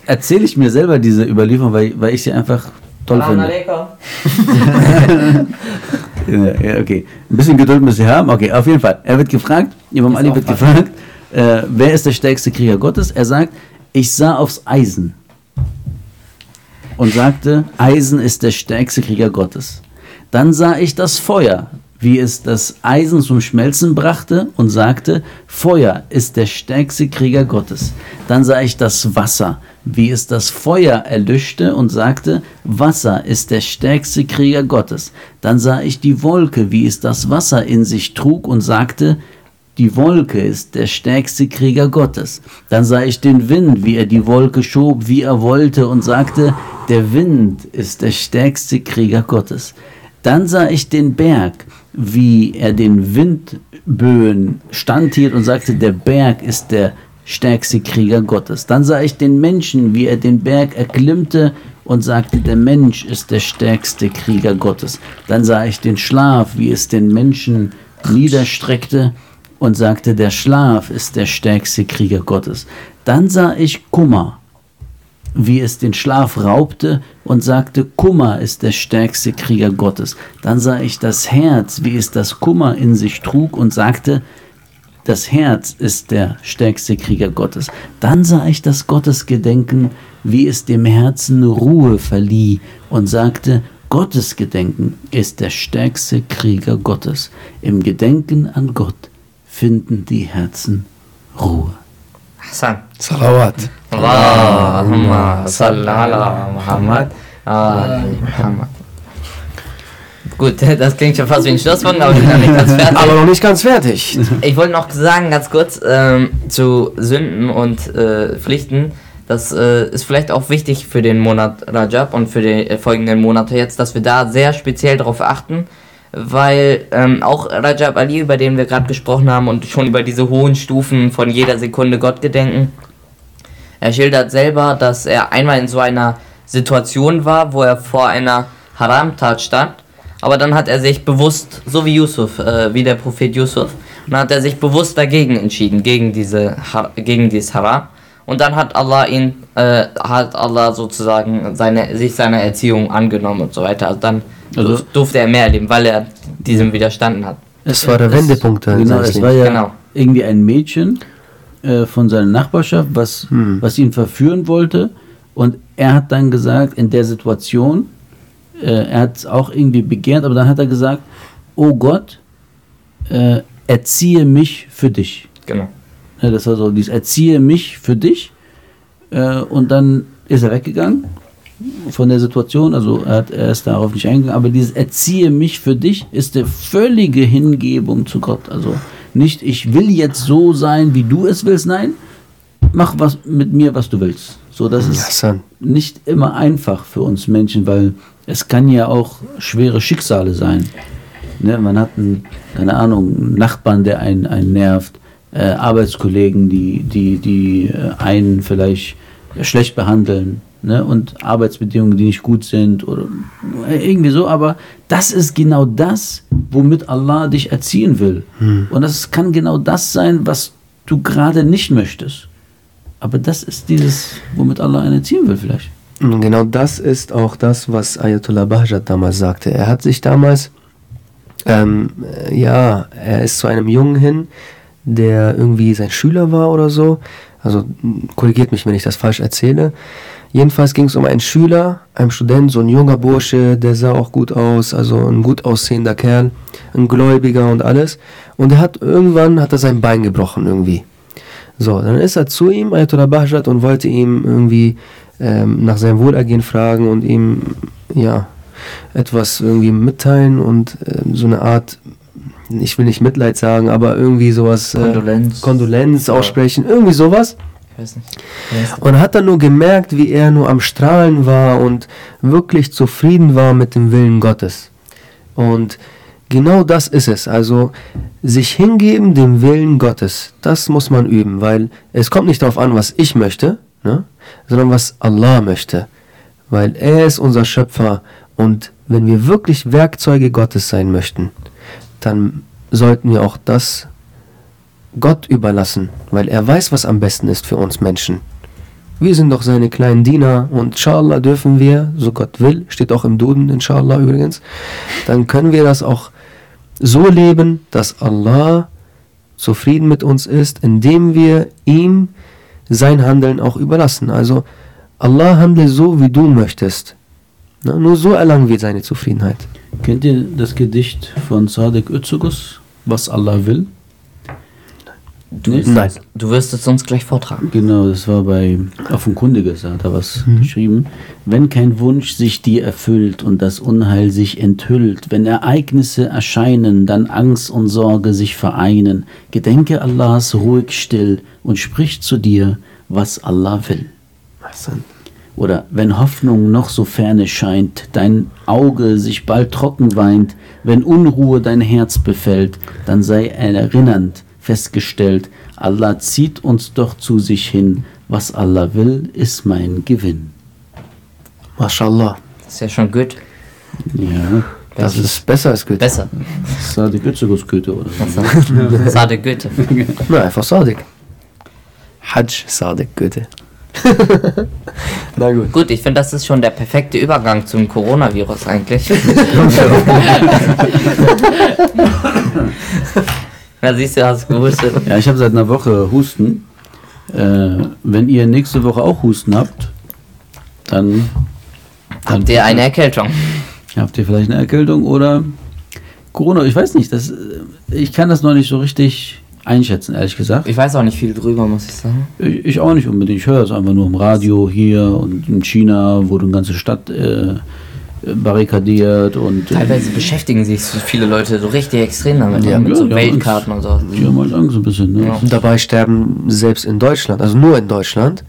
erzähle ich mir selber diese Überlieferung, weil, weil ich sie einfach toll finde. ja, okay. Ein bisschen Geduld müssen Sie haben. Okay, auf jeden Fall. Er wird gefragt, Imam Ali wird gefragt, äh, wer ist der stärkste Krieger Gottes? Er sagt, ich sah aufs Eisen und sagte, Eisen ist der stärkste Krieger Gottes. Dann sah ich das Feuer, wie es das Eisen zum Schmelzen brachte und sagte, Feuer ist der stärkste Krieger Gottes. Dann sah ich das Wasser, wie es das Feuer erlöschte und sagte, Wasser ist der stärkste Krieger Gottes. Dann sah ich die Wolke, wie es das Wasser in sich trug und sagte, die Wolke ist der stärkste Krieger Gottes. Dann sah ich den Wind, wie er die Wolke schob, wie er wollte und sagte, der Wind ist der stärkste Krieger Gottes. Dann sah ich den Berg, wie er den Windböen standhielt und sagte, der Berg ist der stärkste Krieger Gottes. Dann sah ich den Menschen, wie er den Berg erklimmte und sagte, der Mensch ist der stärkste Krieger Gottes. Dann sah ich den Schlaf, wie es den Menschen niederstreckte und sagte, der Schlaf ist der stärkste Krieger Gottes. Dann sah ich Kummer, wie es den Schlaf raubte und sagte, Kummer ist der stärkste Krieger Gottes. Dann sah ich das Herz, wie es das Kummer in sich trug und sagte, das Herz ist der stärkste Krieger Gottes. Dann sah ich das Gottesgedenken, wie es dem Herzen Ruhe verlieh und sagte, Gottesgedenken ist der stärkste Krieger Gottes. Im Gedenken an Gott finden die Herzen Ruhe. Hassan. Salawat. Allahumma salli ala Muhammad. Muhammad. Gut, das klingt schon fast wie ein Schlusswort, aber ich bin noch nicht ganz fertig. Aber noch nicht ganz fertig. Ich wollte noch sagen, ganz kurz, ähm, zu Sünden und äh, Pflichten. Das äh, ist vielleicht auch wichtig für den Monat Rajab und für die äh, folgenden Monate jetzt, dass wir da sehr speziell darauf achten, weil ähm, auch Rajab Ali, über den wir gerade gesprochen haben und schon über diese hohen Stufen von jeder Sekunde Gott gedenken, er schildert selber, dass er einmal in so einer Situation war, wo er vor einer Haram-Tat stand, aber dann hat er sich bewusst, so wie Yusuf, äh, wie der Prophet Yusuf, dann hat er sich bewusst dagegen entschieden, gegen diese gegen dieses Haram. Und dann hat Allah ihn, äh, hat Allah sozusagen seine, sich seiner Erziehung angenommen und so weiter. Also dann also, durfte er mehr leben, weil er diesem widerstanden hat. Es war der Wendepunkt. Genau, es war ja genau. irgendwie ein Mädchen äh, von seiner Nachbarschaft, was, hm. was ihn verführen wollte. Und er hat dann gesagt, in der Situation, äh, er hat es auch irgendwie begehrt, aber dann hat er gesagt, oh Gott, äh, erziehe mich für dich. Genau. Ja, das war so, dieses erziehe mich für dich. Äh, und dann ist er weggegangen von der Situation, also er, hat, er ist darauf nicht eingegangen, aber dieses Erziehe mich für dich ist der völlige Hingebung zu Gott. Also nicht, ich will jetzt so sein, wie du es willst, nein, mach was mit mir, was du willst. So, das ist ja, nicht immer einfach für uns Menschen, weil es kann ja auch schwere Schicksale sein. Ne, man hat einen, keine Ahnung, einen Nachbarn, der einen, einen nervt, äh, Arbeitskollegen, die, die, die äh, einen vielleicht schlecht behandeln ne? und Arbeitsbedingungen, die nicht gut sind oder irgendwie so. Aber das ist genau das, womit Allah dich erziehen will. Hm. Und das kann genau das sein, was du gerade nicht möchtest. Aber das ist dieses, womit Allah einen erziehen will vielleicht. Genau das ist auch das, was Ayatollah Bahjat damals sagte. Er hat sich damals, ähm, ja, er ist zu einem Jungen hin, der irgendwie sein Schüler war oder so. Also korrigiert mich, wenn ich das falsch erzähle. Jedenfalls ging es um einen Schüler, einen Student, so ein junger Bursche, der sah auch gut aus, also ein gut aussehender Kerl, ein Gläubiger und alles. Und er hat irgendwann hat er sein Bein gebrochen irgendwie. So, dann ist er zu ihm, Ayatollah Bahjat, und wollte ihm irgendwie ähm, nach seinem Wohlergehen fragen und ihm ja etwas irgendwie mitteilen und äh, so eine Art, ich will nicht Mitleid sagen, aber irgendwie sowas, äh, Kondolenz, Kondolenz aussprechen, irgendwie sowas. Ich weiß nicht. Und hat dann nur gemerkt, wie er nur am Strahlen war und wirklich zufrieden war mit dem Willen Gottes. Und genau das ist es. Also sich hingeben dem Willen Gottes, das muss man üben, weil es kommt nicht darauf an, was ich möchte, ne? sondern was Allah möchte. Weil er ist unser Schöpfer und wenn wir wirklich Werkzeuge Gottes sein möchten, dann sollten wir auch das Gott überlassen, weil er weiß, was am besten ist für uns Menschen. Wir sind doch seine kleinen Diener und inshallah dürfen wir, so Gott will, steht auch im Duden, inshallah übrigens, dann können wir das auch so leben, dass Allah zufrieden mit uns ist, indem wir ihm sein Handeln auch überlassen. Also Allah handle so, wie du möchtest. Na, nur so erlangen wir seine Zufriedenheit. Kennt ihr das Gedicht von Sadek Özugus, was Allah will? Du, nee? Nein. Du wirst es uns gleich vortragen. Genau, das war bei auf dem Kundiges, hat er was mhm. geschrieben. Wenn kein Wunsch sich dir erfüllt und das Unheil sich enthüllt, wenn Ereignisse erscheinen, dann Angst und Sorge sich vereinen, gedenke Allahs ruhig still und sprich zu dir, was Allah will. Oder wenn Hoffnung noch so ferne scheint, dein Auge sich bald trocken weint, wenn Unruhe dein Herz befällt, dann sei erinnernd, festgestellt, Allah zieht uns doch zu sich hin. Was Allah will, ist mein Gewinn. MashaAllah. Das ist ja schon gut. Ja. Das, das ist besser als Goethe. Besser. Sade Goethe Goethe, oder? Sade Goethe. Nein, einfach Sadik. Hajj Sadik Goethe. Na gut. Gut, ich finde, das ist schon der perfekte Übergang zum Coronavirus eigentlich. Ja, siehst du, hast gehustet. Ja, ich habe seit einer Woche Husten. Äh, wenn ihr nächste Woche auch Husten habt, dann. Habt ihr eine Erkältung? Habt ihr vielleicht eine Erkältung oder Corona? Ich weiß nicht. Das, äh, ich kann das noch nicht so richtig einschätzen, ehrlich gesagt. Ich weiß auch nicht viel drüber, muss ich sagen. Ich, ich auch nicht unbedingt. Ich höre es einfach nur im Radio hier und in China, wo du eine ganze Stadt äh, barrikadiert und. Äh, Teilweise beschäftigen sich so viele Leute so richtig extrem damit, ja, mit so Weltkarten Angst, und so. Die haben halt Angst ein bisschen, ne? Ja. Dabei sterben selbst in Deutschland, also nur in Deutschland,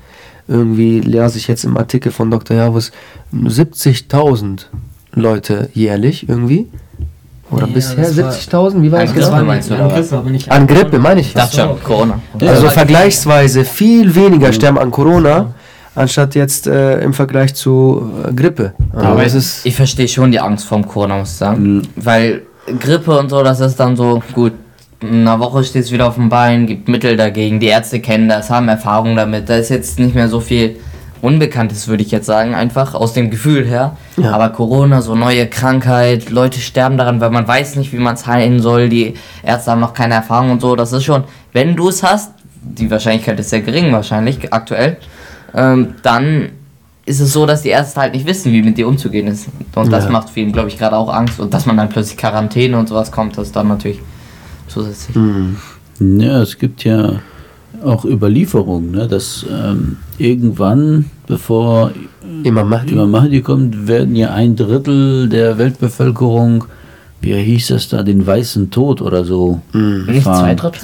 irgendwie lese ich jetzt im Artikel von Dr. Javus 70.000 Leute jährlich irgendwie. Oder ja, bisher 70.000? Wie war das genau? An Grippe, aber nicht an Grippe meine ich. Ich dachte schon, Corona. Also vergleichsweise viel weniger sterben an Corona anstatt jetzt äh, im Vergleich zu äh, Grippe. Also Aber ist ich verstehe schon die Angst vom Corona, muss ich sagen. Mhm. Weil Grippe und so, das ist dann so, gut, in einer Woche steht es wieder auf dem Bein, gibt Mittel dagegen, die Ärzte kennen das, haben Erfahrung damit. Da ist jetzt nicht mehr so viel Unbekanntes, würde ich jetzt sagen, einfach aus dem Gefühl her. Ja. Aber Corona, so neue Krankheit, Leute sterben daran, weil man weiß nicht, wie man es heilen soll, die Ärzte haben noch keine Erfahrung und so. Das ist schon, wenn du es hast, die Wahrscheinlichkeit ist sehr gering wahrscheinlich aktuell, ähm, dann ist es so, dass die Ärzte halt nicht wissen, wie mit dir umzugehen ist. Und das ja. macht vielen, glaube ich, gerade auch Angst. Und dass man dann plötzlich Quarantäne und sowas kommt, das ist dann natürlich zusätzlich. Mhm. Ja, es gibt ja auch Überlieferungen, ne, dass ähm, irgendwann, bevor Imam Mahdi. Imam Mahdi kommt, werden ja ein Drittel der Weltbevölkerung wie hieß es da, den weißen Tod oder so. Mhm. Zwei Drittel?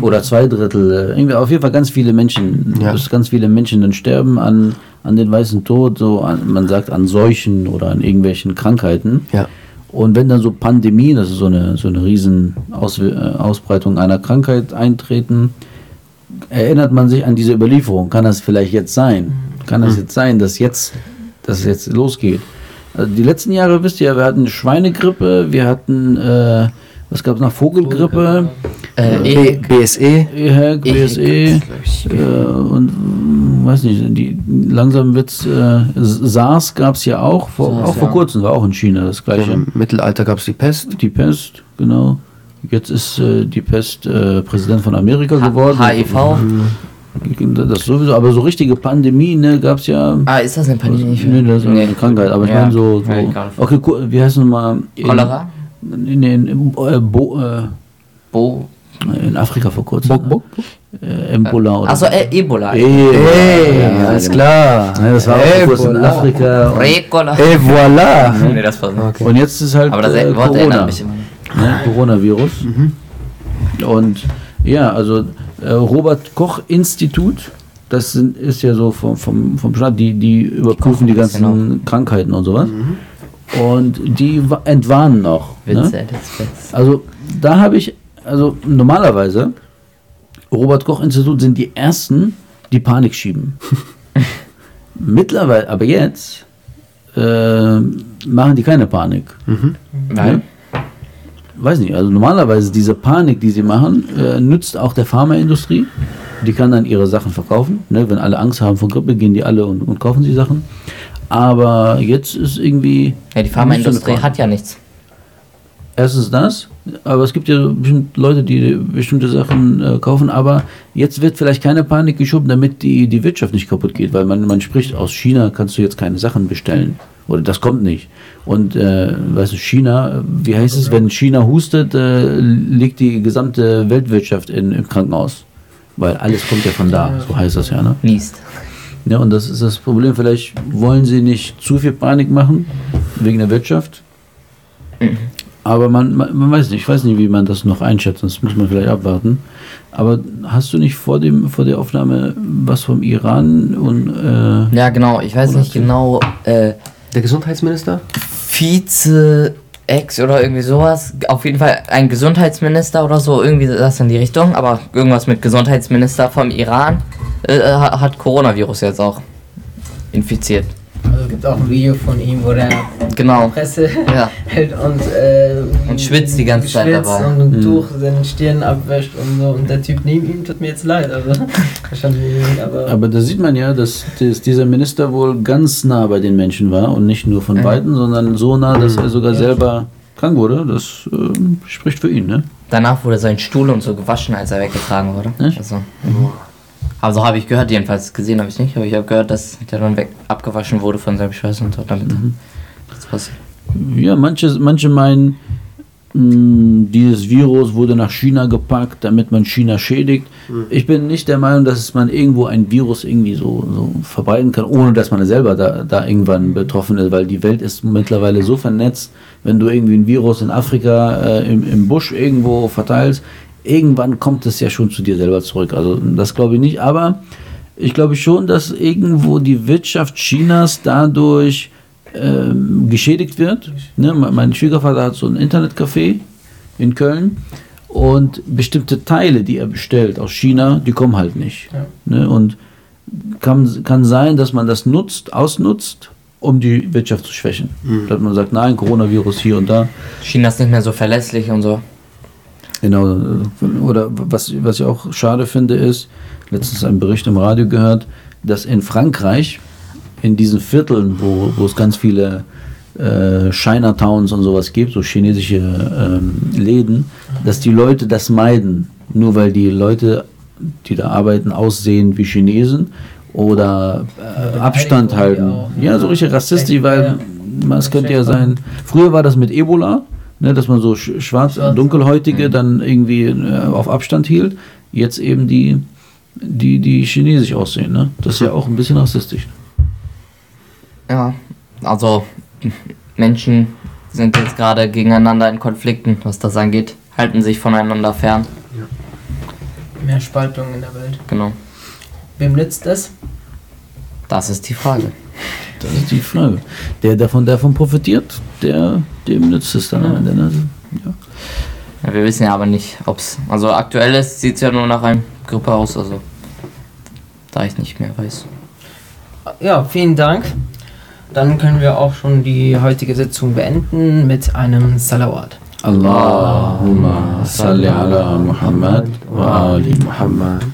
Oder zwei Drittel. Äh, irgendwie auf jeden Fall ganz viele Menschen, ja. dass ganz viele Menschen dann sterben an, an den weißen Tod, so an, man sagt an Seuchen oder an irgendwelchen Krankheiten. Ja. Und wenn dann so Pandemien, das ist so eine, so eine riesen Aus, äh, Ausbreitung einer Krankheit eintreten, erinnert man sich an diese Überlieferung. Kann das vielleicht jetzt sein? Kann das mhm. jetzt sein, dass jetzt, dass es jetzt losgeht? Also die letzten Jahre wisst ihr, wir hatten Schweinegrippe, wir hatten, äh, was gab es noch, Vogelgrippe, äh, e BSE, EHEC, BSE, e, äh, und hm, weiß nicht, die, langsam wird es, äh, SARS gab es ja auch, vor, SARS, auch vor kurzem, war auch in China das gleiche. Im Mittelalter gab es die Pest. Die Pest, genau. Jetzt ist äh, die Pest äh, Präsident von Amerika geworden. HIV. Das sowieso, aber so richtige Pandemie, ne, gab es ja. Ah, ist das eine Pandemie? Nee, das ist nee. eine Krankheit, aber ich ja. meine so. so okay, wie heißt es nochmal? Cholera? In, in, in, äh, Bo, äh, Bo. In Afrika vor kurzem. Bok, Bok? Äh, Ebola oder Achso, äh, Ebola. E hey, ja, alles genau. klar. Ja, das war auch kurz in Afrika. Recola. Et voilà. nee, das war okay. Und jetzt ist halt Aber das äh, Wort Corona. Mich immer. Ne, Coronavirus. Mhm. Und ja, also äh, Robert Koch Institut, das sind, ist ja so vom, vom, vom Staat, die, die überprüfen die ganzen genau. Krankheiten und sowas. Mhm. Und die entwarnen noch. Ne? Also da habe ich, also normalerweise, Robert Koch Institut sind die ersten, die Panik schieben. Mittlerweile, aber jetzt äh, machen die keine Panik. Mhm. Nein weiß nicht, also normalerweise diese Panik, die sie machen, äh, nützt auch der Pharmaindustrie. Die kann dann ihre Sachen verkaufen. Ne? Wenn alle Angst haben vor Grippe, gehen die alle und, und kaufen sie Sachen. Aber jetzt ist irgendwie. Ja, die Pharmaindustrie hat ja nichts. erstens das, aber es gibt ja bestimmt Leute, die bestimmte Sachen äh, kaufen, aber jetzt wird vielleicht keine Panik geschoben, damit die, die Wirtschaft nicht kaputt geht, weil man, man spricht, aus China kannst du jetzt keine Sachen bestellen. Oder das kommt nicht. Und äh, weißt du, China, wie heißt es, wenn China hustet, äh, liegt die gesamte Weltwirtschaft in, im Krankenhaus. Weil alles kommt ja von da, so heißt das ja, ne? Niest. Ja, und das ist das Problem. Vielleicht wollen sie nicht zu viel Panik machen wegen der Wirtschaft. Aber man, man, man weiß nicht, ich weiß nicht, wie man das noch einschätzt, das muss man vielleicht abwarten. Aber hast du nicht vor, dem, vor der Aufnahme was vom Iran und. Äh, Ja, genau. Ich weiß nicht genau. Äh, Der Gesundheitsminister? Vize Ex oder irgendwie sowas. Auf jeden Fall ein Gesundheitsminister oder so, irgendwie das in die Richtung. Aber irgendwas mit Gesundheitsminister vom Iran äh, ha- hat Coronavirus jetzt auch infiziert. Gibt auch ein Video von ihm, wo der Genau. Presse Ja. hält und, äh, Und schwitzt die ganze Zeit schwitzt dabei. und ein Mhm. Tuch seine Stirn abwäscht und so. Und der Typ neben ihm tut mir jetzt leid. Also, wahrscheinlich, aber, aber da sieht man ja, dass, dass dieser Minister wohl ganz nah bei den Menschen war und nicht nur von Mhm. Weitem, sondern so nah, dass er sogar selber krank wurde. Das ähm, spricht für ihn, ne? Danach wurde sein Stuhl und so gewaschen, als er weggetragen wurde. Echt? Also, also habe ich gehört, jedenfalls gesehen habe ich nicht, aber ich habe gehört, dass der dann weg abgewaschen wurde von seinem Schwester und so, damit das passiert. Ja, manche, manche meinen, mh, dieses Virus wurde nach China gepackt, damit man China schädigt. Ich bin nicht der Meinung, dass man irgendwo ein Virus irgendwie so, so verbreiten kann, ohne dass man selber da, da irgendwann betroffen ist, weil die Welt ist mittlerweile so vernetzt, wenn du irgendwie ein Virus in Afrika äh, im, im Busch irgendwo verteilst, irgendwann kommt es ja schon zu dir selber zurück. Also das glaube ich nicht, aber ich glaube schon, dass irgendwo die Wirtschaft Chinas dadurch ähm, geschädigt wird. Ne? me- Mein Schwiegervater hat so ein Internetcafé in Köln und bestimmte Teile, die er bestellt aus China, die kommen halt nicht. Ja. Ne? Und kann, kann sein, dass man das nutzt, ausnutzt, um die Wirtschaft zu schwächen. Dass man sagt, nein, Coronavirus hier und da. China ist nicht mehr so verlässlich und so. Genau, oder was, was ich auch schade finde, ist, letztens einen Bericht im Radio gehört, dass in Frankreich, in diesen Vierteln, wo, wo es ganz viele äh, Chinatowns und sowas gibt, so chinesische ähm, Läden, dass die Leute das meiden, nur weil die Leute, die da arbeiten, aussehen wie Chinesen oder äh, Abstand halten. auch, Ja, so richtig rassistisch, weil es könnte ja sein, früher war das mit Ebola, ne, dass man so sch- schwarz, Schwarz. dunkelhäutige dann irgendwie äh, auf Abstand hielt. Jetzt eben die, die, die chinesisch aussehen. Ne? Das ist ja auch ein bisschen rassistisch. Ja, also Menschen sind jetzt gerade gegeneinander in Konflikten, was das angeht, halten sich voneinander fern. mehr Spaltung in der Welt. Genau. Wem nützt das? Das ist die Frage. Das ist die Frage. Der davon, davon profitiert, der, dem nützt es dann am Ende. Ne? Ja. Ja, wir wissen ja aber nicht, ob es. Also aktuell sieht es ja nur nach einem Grippe aus, also. Da ich nicht mehr weiß. Ja, vielen Dank. Dann können wir auch schon die heutige Sitzung beenden mit einem Salawat. Allahumma salli ala Muhammad wa ali Muhammad.